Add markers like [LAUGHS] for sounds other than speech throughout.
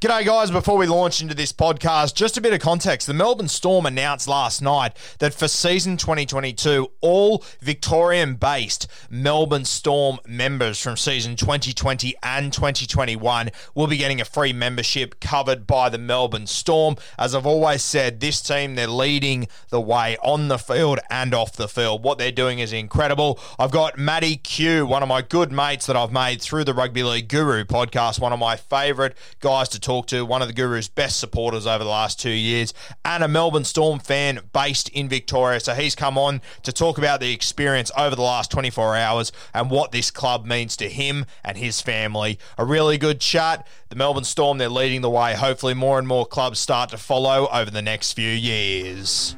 G'day, guys. Before we launch into this podcast, just a bit of context. The Melbourne Storm announced last night that for season 2022, all Victorian based Melbourne Storm members from season 2020 and 2021 will be getting a free membership covered by the Melbourne Storm. As I've always said, this team, they're leading the way on the field and off the field. What they're doing is incredible. I've got Matty Q, one of my good mates that I've made through the Rugby League Guru podcast, one of my favourite guys to talk to, one of the Guru's best supporters over the last two years, and a Melbourne Storm fan based in Victoria. So he's come on to talk about the experience over the last 24 hours and what this club means to him and his family. A really good chat. The Melbourne Storm, they're leading the way. Hopefully, more and more clubs start to follow over the next few years.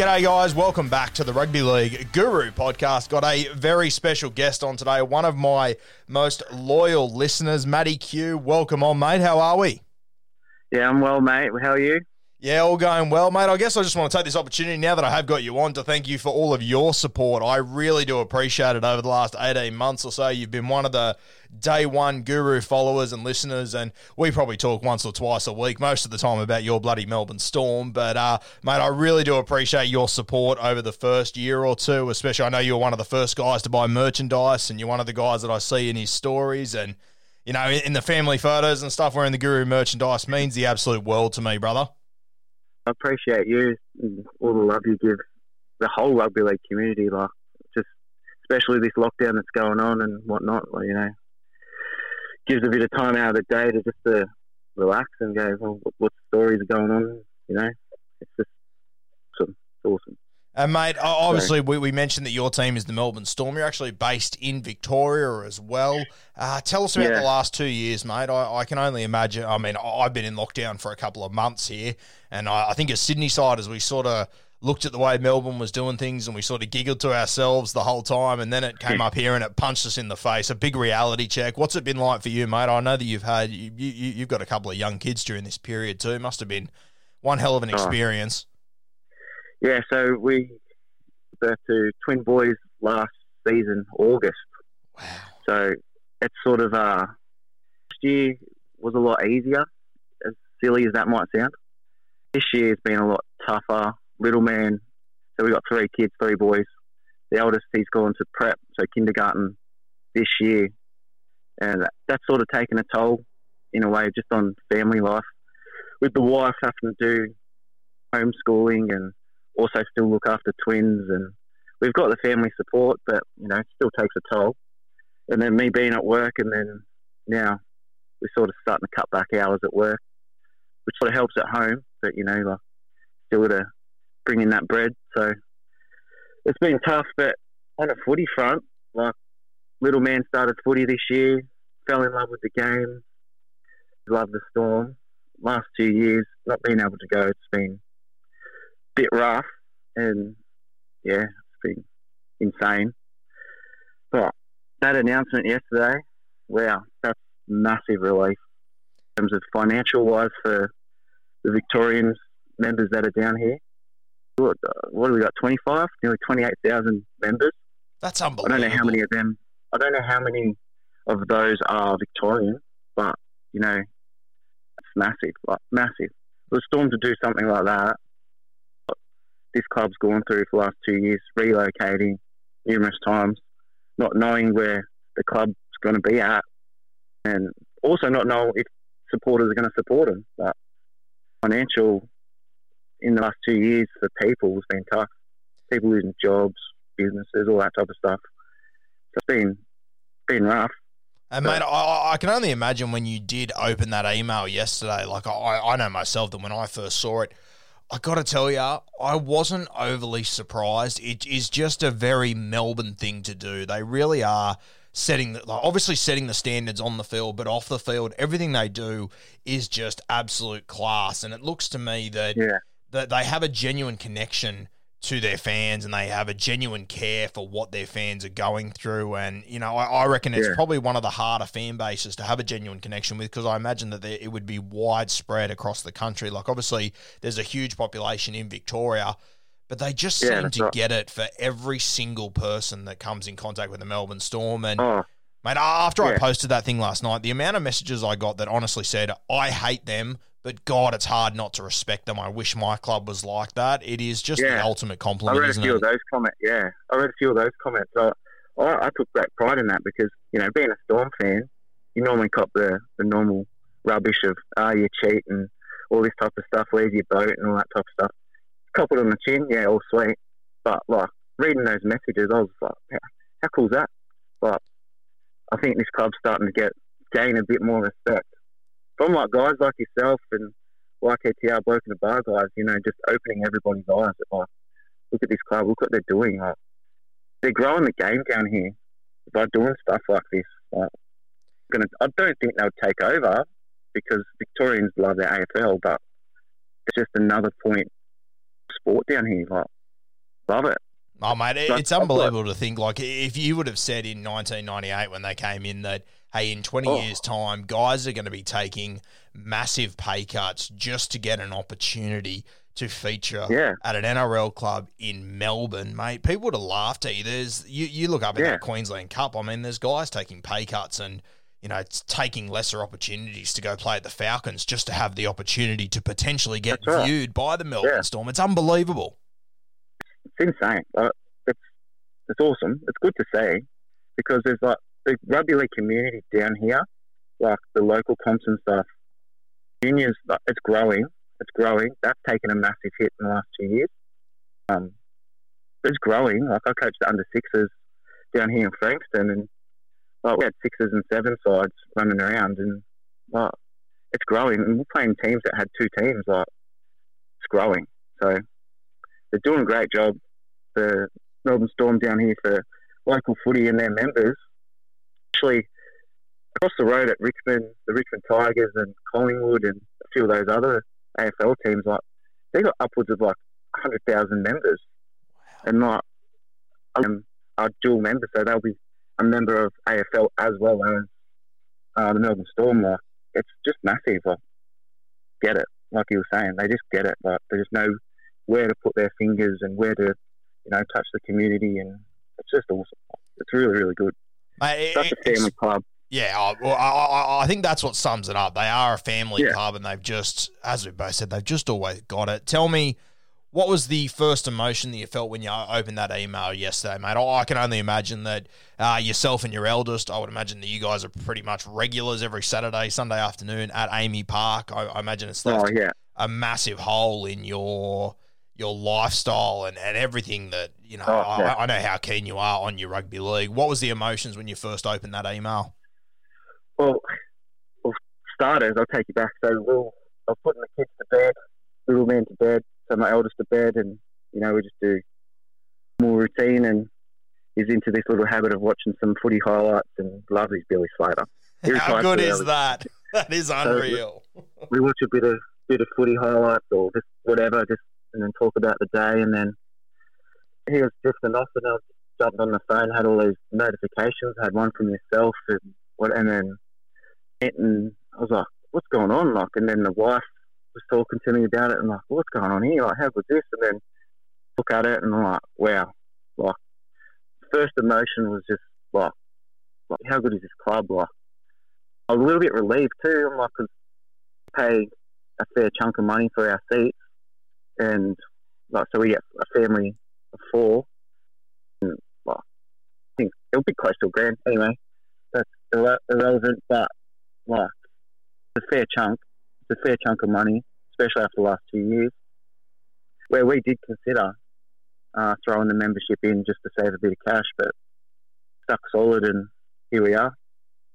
G'day, guys. Welcome back to the Rugby League Guru podcast. Got a very special guest on today, one of my most loyal listeners, Matty Q. Welcome on, mate. How are we? Yeah, I'm well, mate. How are you? Yeah, all going well, mate. I guess I just want to take this opportunity now that I have got you on to thank you for all of your support. I really do appreciate it over the last 18 months or so. You've been one of the day one guru followers and listeners, and we probably talk once or twice a week, most of the time about your bloody Melbourne Storm. But, uh, mate, I really do appreciate your support over the first year or two, especially. I know you were one of the first guys to buy merchandise, and you're one of the guys that I see in his stories. And, you know, in the family photos and stuff wearing the guru merchandise means the absolute world to me, brother. I appreciate you and all the love you give the whole rugby league community, like just especially this lockdown that's going on and whatnot. Like, you know, gives a bit of time out of the day to just to relax and go, well, what, what stories are going on? You know, it's just awesome. It's awesome. And mate, obviously we, we mentioned that your team is the Melbourne Storm. You're actually based in Victoria as well. Uh, tell us about Yeah. the last two years, mate. I, I can only imagine. I mean, I've been in lockdown for a couple of months here, and I, I think as Sydney side, as we sort of looked at the way Melbourne was doing things, and we sort of giggled to ourselves the whole time, and then it came up here and it punched us in the face. A big reality check. What's it been like for you, mate? I know that you've had you, you you've got a couple of young kids during this period too. Must have been one hell of an Oh. experience. Yeah, so we birth to twin boys last season, August. Wow. So it's sort of uh, last year was a lot easier, as silly as that might sound. This year's been a lot tougher. Little man, so we got three kids, three boys. The eldest he's gone to prep, so kindergarten this year, and that, that's sort of taken a toll in a way, just on family life. With the wife having to do homeschooling and also still look after twins, and we've got the family support, but you know, it still takes a toll. And then me being at work, and then now we're sort of starting to cut back hours at work, which sort of helps at home, but you know, like still to bring in that bread. So it's been tough, but on a footy front, like little man started footy this year, fell in love with the game, loved the storm. Last two years, not being able to go, it's been a bit rough, and yeah, it's been insane. But that announcement yesterday, wow, that's massive relief in terms of financial wise for the Victorians members that are down here. What, uh, what do we got? Twenty five, nearly twenty eight thousand members. That's unbelievable. I don't know how many of them. I don't know how many of those are Victorian, but you know, it's massive, like massive. For the Storm to do something like that, this club's gone through for the last two years, relocating numerous times, not knowing where the club's going to be at, and also not knowing if supporters are going to support them. But financial in the last two years for people has been tough. People losing jobs, businesses, all that type of stuff. So it's been been rough. And mate, I, I can only imagine when you did open that email yesterday. Like I, I know myself that when I first saw it, I got to tell you, I wasn't overly surprised. It is just a very Melbourne thing to do. They really are setting, the, like, obviously setting the standards on the field, but off the field, everything they do is just absolute class. And it looks to me that Yeah. That they have a genuine connection to their fans and they have a genuine care for what their fans are going through. And, you know, I, I reckon it's Yeah. probably one of the harder fan bases to have a genuine connection with because I imagine that there, it would be widespread across the country. Like, obviously, there's a huge population in Victoria. But they just Yeah, seem to right. get it for every single person that comes in contact with the Melbourne Storm. And Oh, Mate, after I posted that thing last night, the amount of messages I got that honestly said, I hate them, but God, it's hard not to respect them. I wish my club was like that. It is just the Yeah. ultimate I read a few it? of those comments. Yeah, I read a few of those comments. I, I, I took great pride in that because you know, being a Storm fan, you normally cop the, the normal rubbish of ah, you cheat and all this type of stuff. Where's your boat and all that type of stuff. Cop it on the chin, yeah, all sweet. But like reading those messages, I was like, how, how cool is that? But I think this club's starting to get gain a bit more respect from like guys like yourself and like in the bar guys. You know, just opening everybody's eyes. At, like, look at this club, look what they're doing. Like, they're growing the game down here by doing stuff like this. Like, gonna, I don't think they'll take over because Victorians love their AFL, but it's just another point sport down here. Like, love it. Oh, mate, it- it's unbelievable to think. Like, if you would have said in 1998 when they came in that, hey, in 20 Oh. years' time, guys are going to be taking massive pay cuts just to get an opportunity to feature Yeah. at an NRL club in Melbourne, mate, people would have laughed at you. There's you, you look up at Yeah. that Queensland Cup. I mean, there's guys taking pay cuts and you know it's taking lesser opportunities to go play at the Falcons just to have the opportunity to potentially get right. viewed by the Melbourne Yeah. Storm. It's unbelievable. It's insane. Like, it's it's awesome. It's good to see because there's like the rugby league community down here, like the local comps and stuff. Juniors, like, it's growing. It's growing. That's taken a massive hit in the last two years. Um, it's growing. Like I coached the under sixes down here in Frankston, and like, we had sixes and seven sides running around, and like, it's growing. And we're playing teams that had two teams. Like it's growing. So they're doing a great job. The Melbourne Storm down here for local footy and their members. Actually, across the road at Richmond, the Richmond Tigers and Collingwood and a few of those other AFL teams, like they got upwards of like hundred thousand members, and like um, are dual members, so they'll be a member of AFL as well as uh, the Melbourne Storm. Like it's just massive. Like, get it, like you were saying, they just get it. Like they just know where to put their fingers and where to, you know, touch the community, and it's just awesome. It's really, really good. Mate, it- Such a family club. Yeah, I, well, I, I, I think that's what sums it up. They are a family Yeah. club, and they've just, as we both said, they've just always got it. Tell me, what was the first emotion that you felt when you opened that email yesterday, mate? I I can only imagine that uh, yourself and your eldest, I would imagine that you guys are pretty much regulars every Saturday, Sunday afternoon at AAMI Park. I, I imagine it's left Oh yeah, a massive hole in your your lifestyle and, and everything that you know. Oh, I, yeah. I know how keen you are on your rugby league. What was the emotions when you first opened that email? Well, well, starters, I'll take you back. So we'll, I was putting the kids to bed, little man to bed, so my eldest to bed, and you know we just do more routine. And he's into this little habit of watching some footy highlights and loves his Billy Slater. [LAUGHS] He How good is that? [LAUGHS] That is unreal. we watch a bit of bit of footy highlights or just whatever, just and then talk about the day, and then he was drifting off, and I was jumping on the phone, had all these notifications, had one from yourself, and what? And then, and I was like, what's going on? Like, and then the wife was talking to me about it, and like, what's going on here? Like, how good's this? And then look at it, and I'm like, wow. Like, first emotion was just like, like, how good is this club? Like, I was a little bit relieved too. I'm like, cause pay a fair chunk of money for our seats, and like, so we get a family of four. And, like, I think it'll be close to a grand anyway. That's irre- irrelevant, but like, it's a fair chunk. It's a fair chunk of money, especially after the last two years, where we did consider uh, throwing the membership in just to save a bit of cash, but stuck solid, and here we are.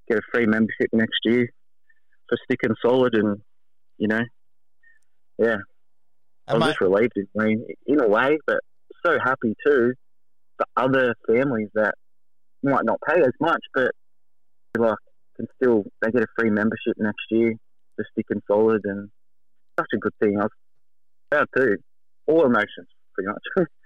Get a free membership next year for sticking solid, and you know, yeah, I And was just relieved, in, I mean, in a way, but so happy too for other families that might not pay as much, but like can still they get a free membership next year for sticking solid, and such a good thing. I was proud too. All emotions, pretty much. [LAUGHS]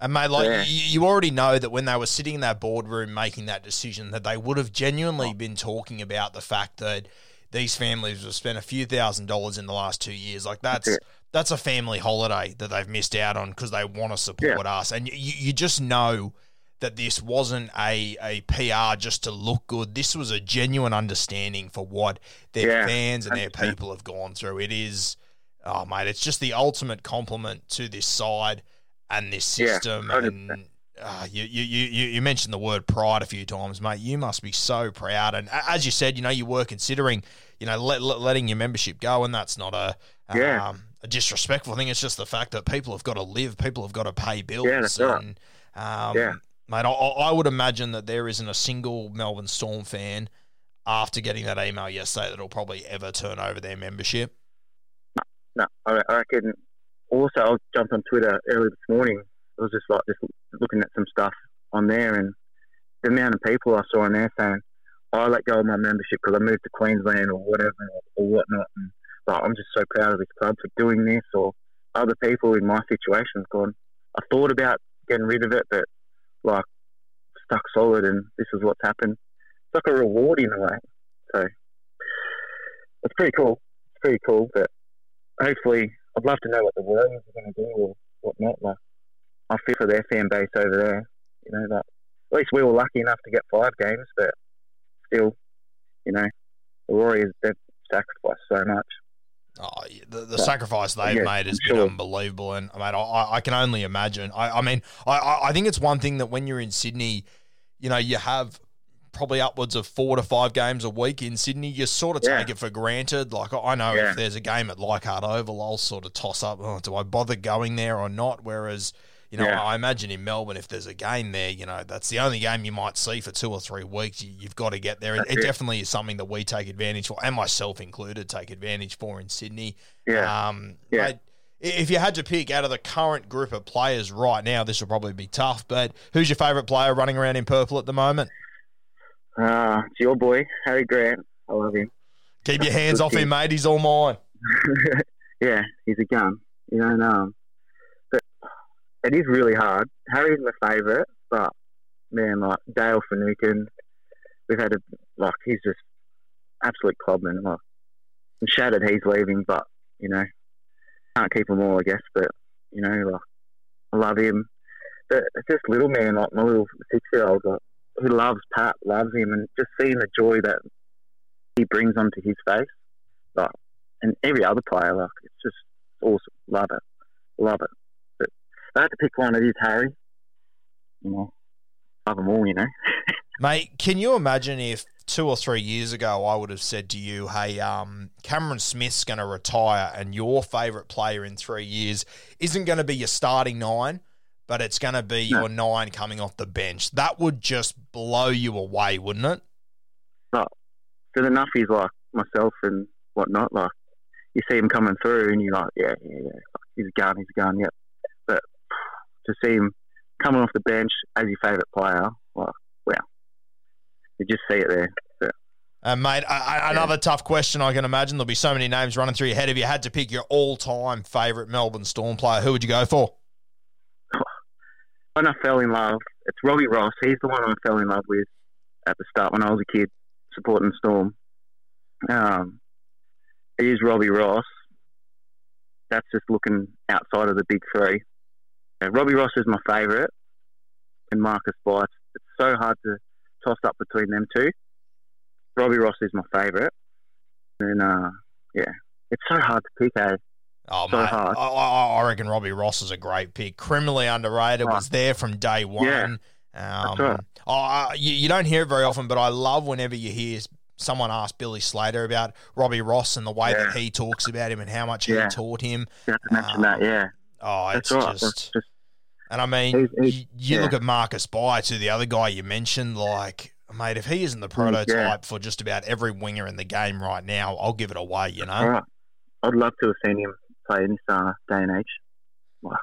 And mate, like Yeah. you, you already know that when they were sitting in that boardroom making that decision, that they would have genuinely Oh. been talking about the fact that these families have spent a few thousand dollars in the last two years. Like that's. That's a family holiday that they've missed out on because they want to support us, and you, you just know that this wasn't a, a PR just to look good. This was a genuine understanding for what their Yeah, fans and their people have gone through. It is, oh mate, it's just the ultimate compliment to this side and this system. 100%. and uh, you, you, you, you mentioned the word pride a few times, mate. You must be so proud. And as you said, you know, you were considering, you know, let, let- letting your membership go, and that's not a Yeah. um, a disrespectful thing. It's just the fact that people have got to live, people have got to pay bills. Yeah, that's right. um, Yeah. Mate, I, I would imagine that there isn't a single Melbourne Storm fan after getting that email yesterday that'll probably ever turn over their membership. No, I, I reckon. Also, I jumped on Twitter early this morning. I was just like just looking at some stuff on there, and the amount of people I saw on there saying, "I let go of my membership because I moved to Queensland or whatever or, or whatnot." And like, I'm just so proud of this club for doing this. Or other people in my situation have gone, "I thought about getting rid of it, but like stuck solid, and this is what's happened." It's like a reward in a way. So it's pretty cool. It's pretty cool, but hopefully, I'd love to know what the Warriors are going to do or whatnot. Like, I feel for their fan base over there. You know, like, at least we were lucky enough to get five games, but still, you know, the Warriors they've sacrificed so much. Oh, the, the Yeah. sacrifice they've Yeah, made has I'm been unbelievable, and I mean, I, I can only imagine. I, I mean, I- I, I think it's one thing that when you're in Sydney, you know, you have probably upwards of four to five games a week in Sydney. You sort of Yeah. take it for granted. Like I know Yeah. if there's a game at Leichhardt Oval, I'll sort of toss up, oh, do I bother going there or not? Whereas. You know, Yeah. I imagine in Melbourne, if there's a game there, you know, that's the only game you might see for two or three weeks. You, you've got to get there. It, it it. definitely is something that we take advantage for, and myself included, take advantage for in Sydney. Yeah, Um, Yeah. i- if you had to pick out of the current group of players right now, this will probably be tough. But who's your favourite player running around in purple at the moment? uh, it's your boy Harry Grant. I love him. Keep your [LAUGHS] hands off him, mate. He's all mine. [LAUGHS] yeah, he's a gun. You know, um, but it is really hard. Harry's my favourite, but man, like Dale Finucane, we've had a like he's just absolute clubman. Like I'm shattered he's leaving, but you know, can't keep them all, I guess. But you know, like I love him. But it's just little man, like my little six year old, like, who loves Pat, loves him, and just seeing the joy that he brings onto his face, like and every other player, like it's just awesome. Love it, love it. But if I had to pick one, it is Harry. You know, love them all. You know. [LAUGHS] Mate, can you imagine if two or three years ago I would have said to you, hey, um, Cameron Smith's going to retire and your favourite player in three years isn't going to be your starting nine, but it's going to be No. your nine coming off the bench? That would just blow you away, wouldn't it? Good enough. He's like myself and whatnot. Like you see him coming through, and you're like, yeah, yeah, yeah. Like, he's a gun. He's a gun. Yep. To see him coming off the bench as your favourite player, like wow, you just see it there. But, Uh, mate, I, I, another tough question. I can imagine there'll be so many names running through your head. If you had to pick your all-time favourite Melbourne Storm player, who would you go for? [SIGHS] when I fell in love, it's Robbie Ross. He's the one I fell in love with at the start when I was a kid. supporting Storm, um, is Robbie Ross. That's just looking outside of the big three. Robbie Ross is my favourite, and Marcus Bai. It's so hard to toss up between them two. Robbie Ross is my favourite, and uh, yeah, it's so hard to pick. Eh? Oh, So mate. I, I, I reckon Robbie Ross is a great pick. Criminally underrated, was there from day one. Yeah, um, right. oh, you, you don't hear it very often, but I love whenever you hear someone ask Billy Slater about Robbie Ross and the way that he talks about him and how much Yeah. he taught him. You have to mention that, yeah. Oh, That's it's right. just. That's just And I mean, He's- he's- you, you yeah. look at Marcus Bai, who the other guy you mentioned, like, mate, if he isn't the prototype for just about every winger in the game right now, I'll give it away, you know? right. I'd love to have seen him play in this uh, day and age. Like,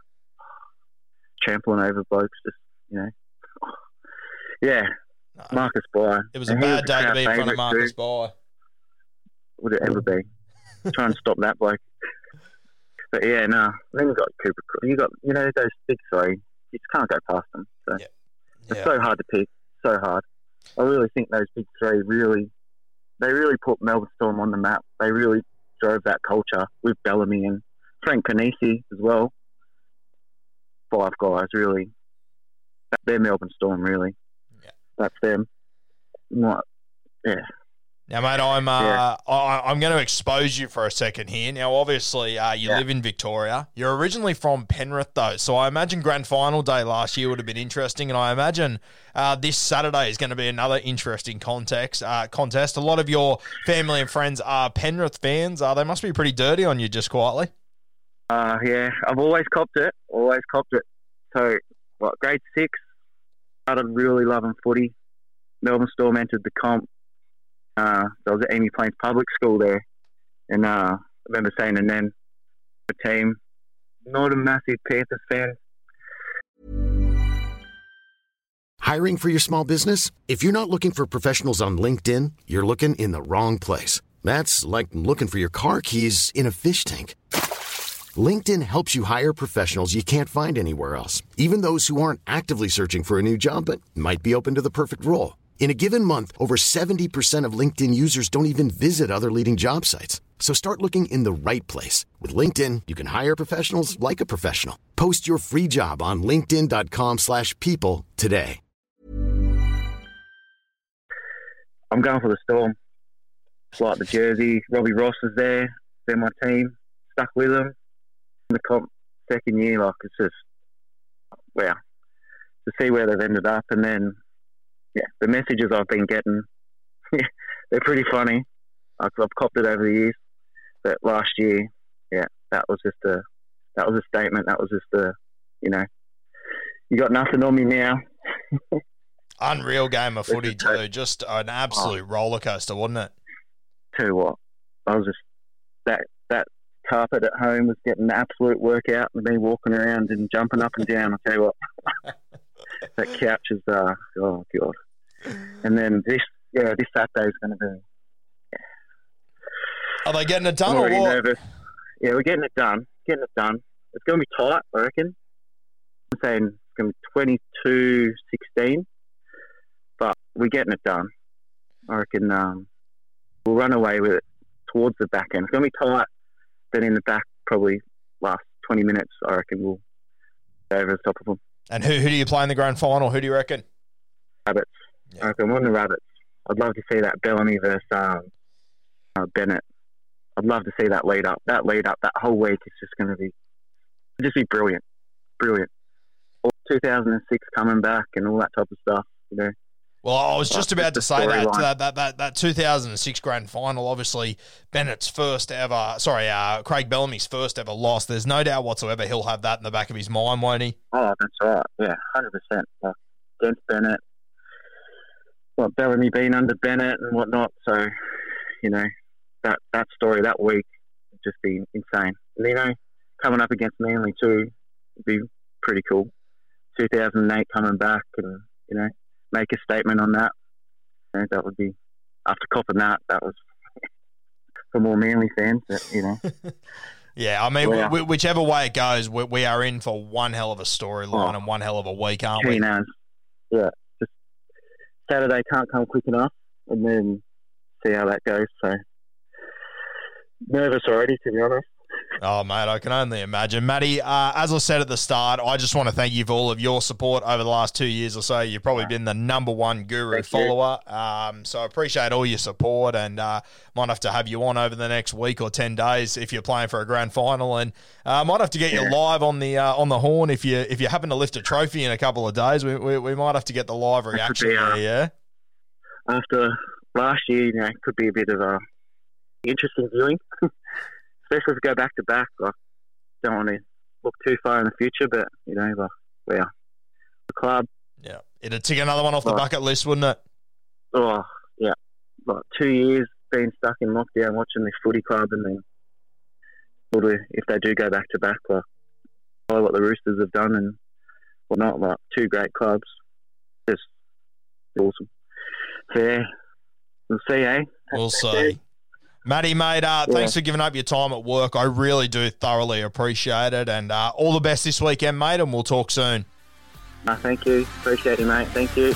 trampling over blokes, just you know. [SIGHS] Yeah, No, Marcus Bai. it was a And he bad day to be in front of Marcus too. By. Would it ever be? [LAUGHS] Try and stop that bloke. But yeah, no. Then you got Cooper. You got you know those big three. You just can't go past them. So Yeah. it's Yeah. so hard to pick. So hard. I really think those big three really, they really put Melbourne Storm on the map. They really drove that culture with Bellamy and Frank Ponissi as well. Five guys really. They're Melbourne Storm really. Yeah. That's them. What? Yeah. Now, mate, I'm uh, Yeah. I, I'm going to expose you for a second here. Now, obviously, uh, you Yeah. live in Victoria. You're originally from Penrith, though, so I imagine Grand Final day last year would have been interesting, and I imagine uh, this Saturday is going to be another interesting context uh, contest. A lot of your family and friends are Penrith fans. Uh, they must be pretty dirty on you, just quietly. Uh, yeah, I've always copped it. Always copped it. So, what, grade six, started really loving footy. Melbourne Storm entered the comp. Uh, I was at Emu Plains Public School there. And uh, I remember saying to Nen, the team, not a massive Panthers fan. Hiring for your small business? If you're not looking for professionals on LinkedIn, you're looking in the wrong place. That's like looking for your car keys in a fish tank. LinkedIn helps you hire professionals you can't find anywhere else, even those who aren't actively searching for a new job but might be open to the perfect role. In a given month, over 70% of LinkedIn users don't even visit other leading job sites. So start looking in the right place. With LinkedIn, you can hire professionals like a professional. Post your free job on linkedin.com/people slash people today. I'm going for the Storm. Just like the jersey. Robbie Ross is there. They're my team. Stuck with them. In the comp second year, like it's just wow. To see where they've ended up, and then yeah, the messages I've been getting, [LAUGHS] they're pretty funny. I've, I've copped it over the years. But last year, yeah, that was just a that was a statement. That was just a you know, you got nothing on me now. [LAUGHS] Unreal game of footy, too. Just an absolute roller coaster, wasn't it? tell you what, I was just that that carpet at home was getting an absolute workout and me walking around and jumping up and down. I tell you what, [LAUGHS] that couch is uh oh god. And then this yeah this Saturday is going to be. Are they getting it done I'm or already what? nervous. Yeah, we're getting it done. Getting it done. It's going to be tight, I reckon. I'm saying it's going to be 22-16, but we're getting it done. I reckon um, we'll run away with it towards the back end. It's going to be tight. Then in the back, probably last 20 minutes, I reckon we'll go over the top of them. And who, who do you play in the grand final? Who do you reckon? Rabbits. Yeah. I reckon we're on the Rabbits. I'd love to see that Bellamy versus um, uh, Bennett. I'd love to see that lead up. That lead up, that whole week is just going to be just be brilliant, brilliant. All 2006 coming back and all that type of stuff. You know, Well, I was just about to say that, that that that that 2006 grand final. Obviously, Bennett's first ever. Sorry, uh, Craig Bellamy's first ever loss. There's no doubt whatsoever he'll have that in the back of his mind, won't he? oh, that's right. Yeah, hundred percent. Against Bennett, well, Bellamy being under Bennett and whatnot. So, you know, that that story that week would just be insane. And, you know, coming up against Manly too would be pretty cool. 2008 coming back and you know make a statement on that. You know, that would be after copping that. That was for more Manly fans. That, you know, [LAUGHS] Yeah, I mean, wh- whichever way it goes, we, we are in for one hell of a storyline Oh. and one hell of a week, aren't we? yeah. Just Saturday can't come quick enough, and then see how that goes. So nervous already, to be honest. Oh, mate, I can only imagine. Matty, uh, as I said at the start, I just want to thank you for all of your support over the last two years or so. You've probably been the number one guru Thank follower. Um, so I appreciate all your support and uh, might have to have you on over the next week or 10 days if you're playing for a grand final. And uh, might have to get you live on the uh, on the horn if you if you happen to lift a trophy in a couple of days. We, we, we might have to get the live reaction be, uh, there, yeah? After last year, you know, it could be a bit of a interesting viewing, [LAUGHS] especially if we go back to back. I don't want to look too far in the future, but you know, like, well, the club, Yeah. It'd tick another one off the bucket list, wouldn't it? oh yeah, like two years being stuck in lockdown, watching this footy club, and then if they do go back to back, like follow what the Roosters have done and whatnot, like two great clubs, just awesome. So yeah, we'll see, eh? We'll see. Matty, mate, uh, Yeah. thanks for giving up your time at work. I really do thoroughly appreciate it. And uh, all the best this weekend, mate, and we'll talk soon. No, thank you. Appreciate you, mate. Thank you.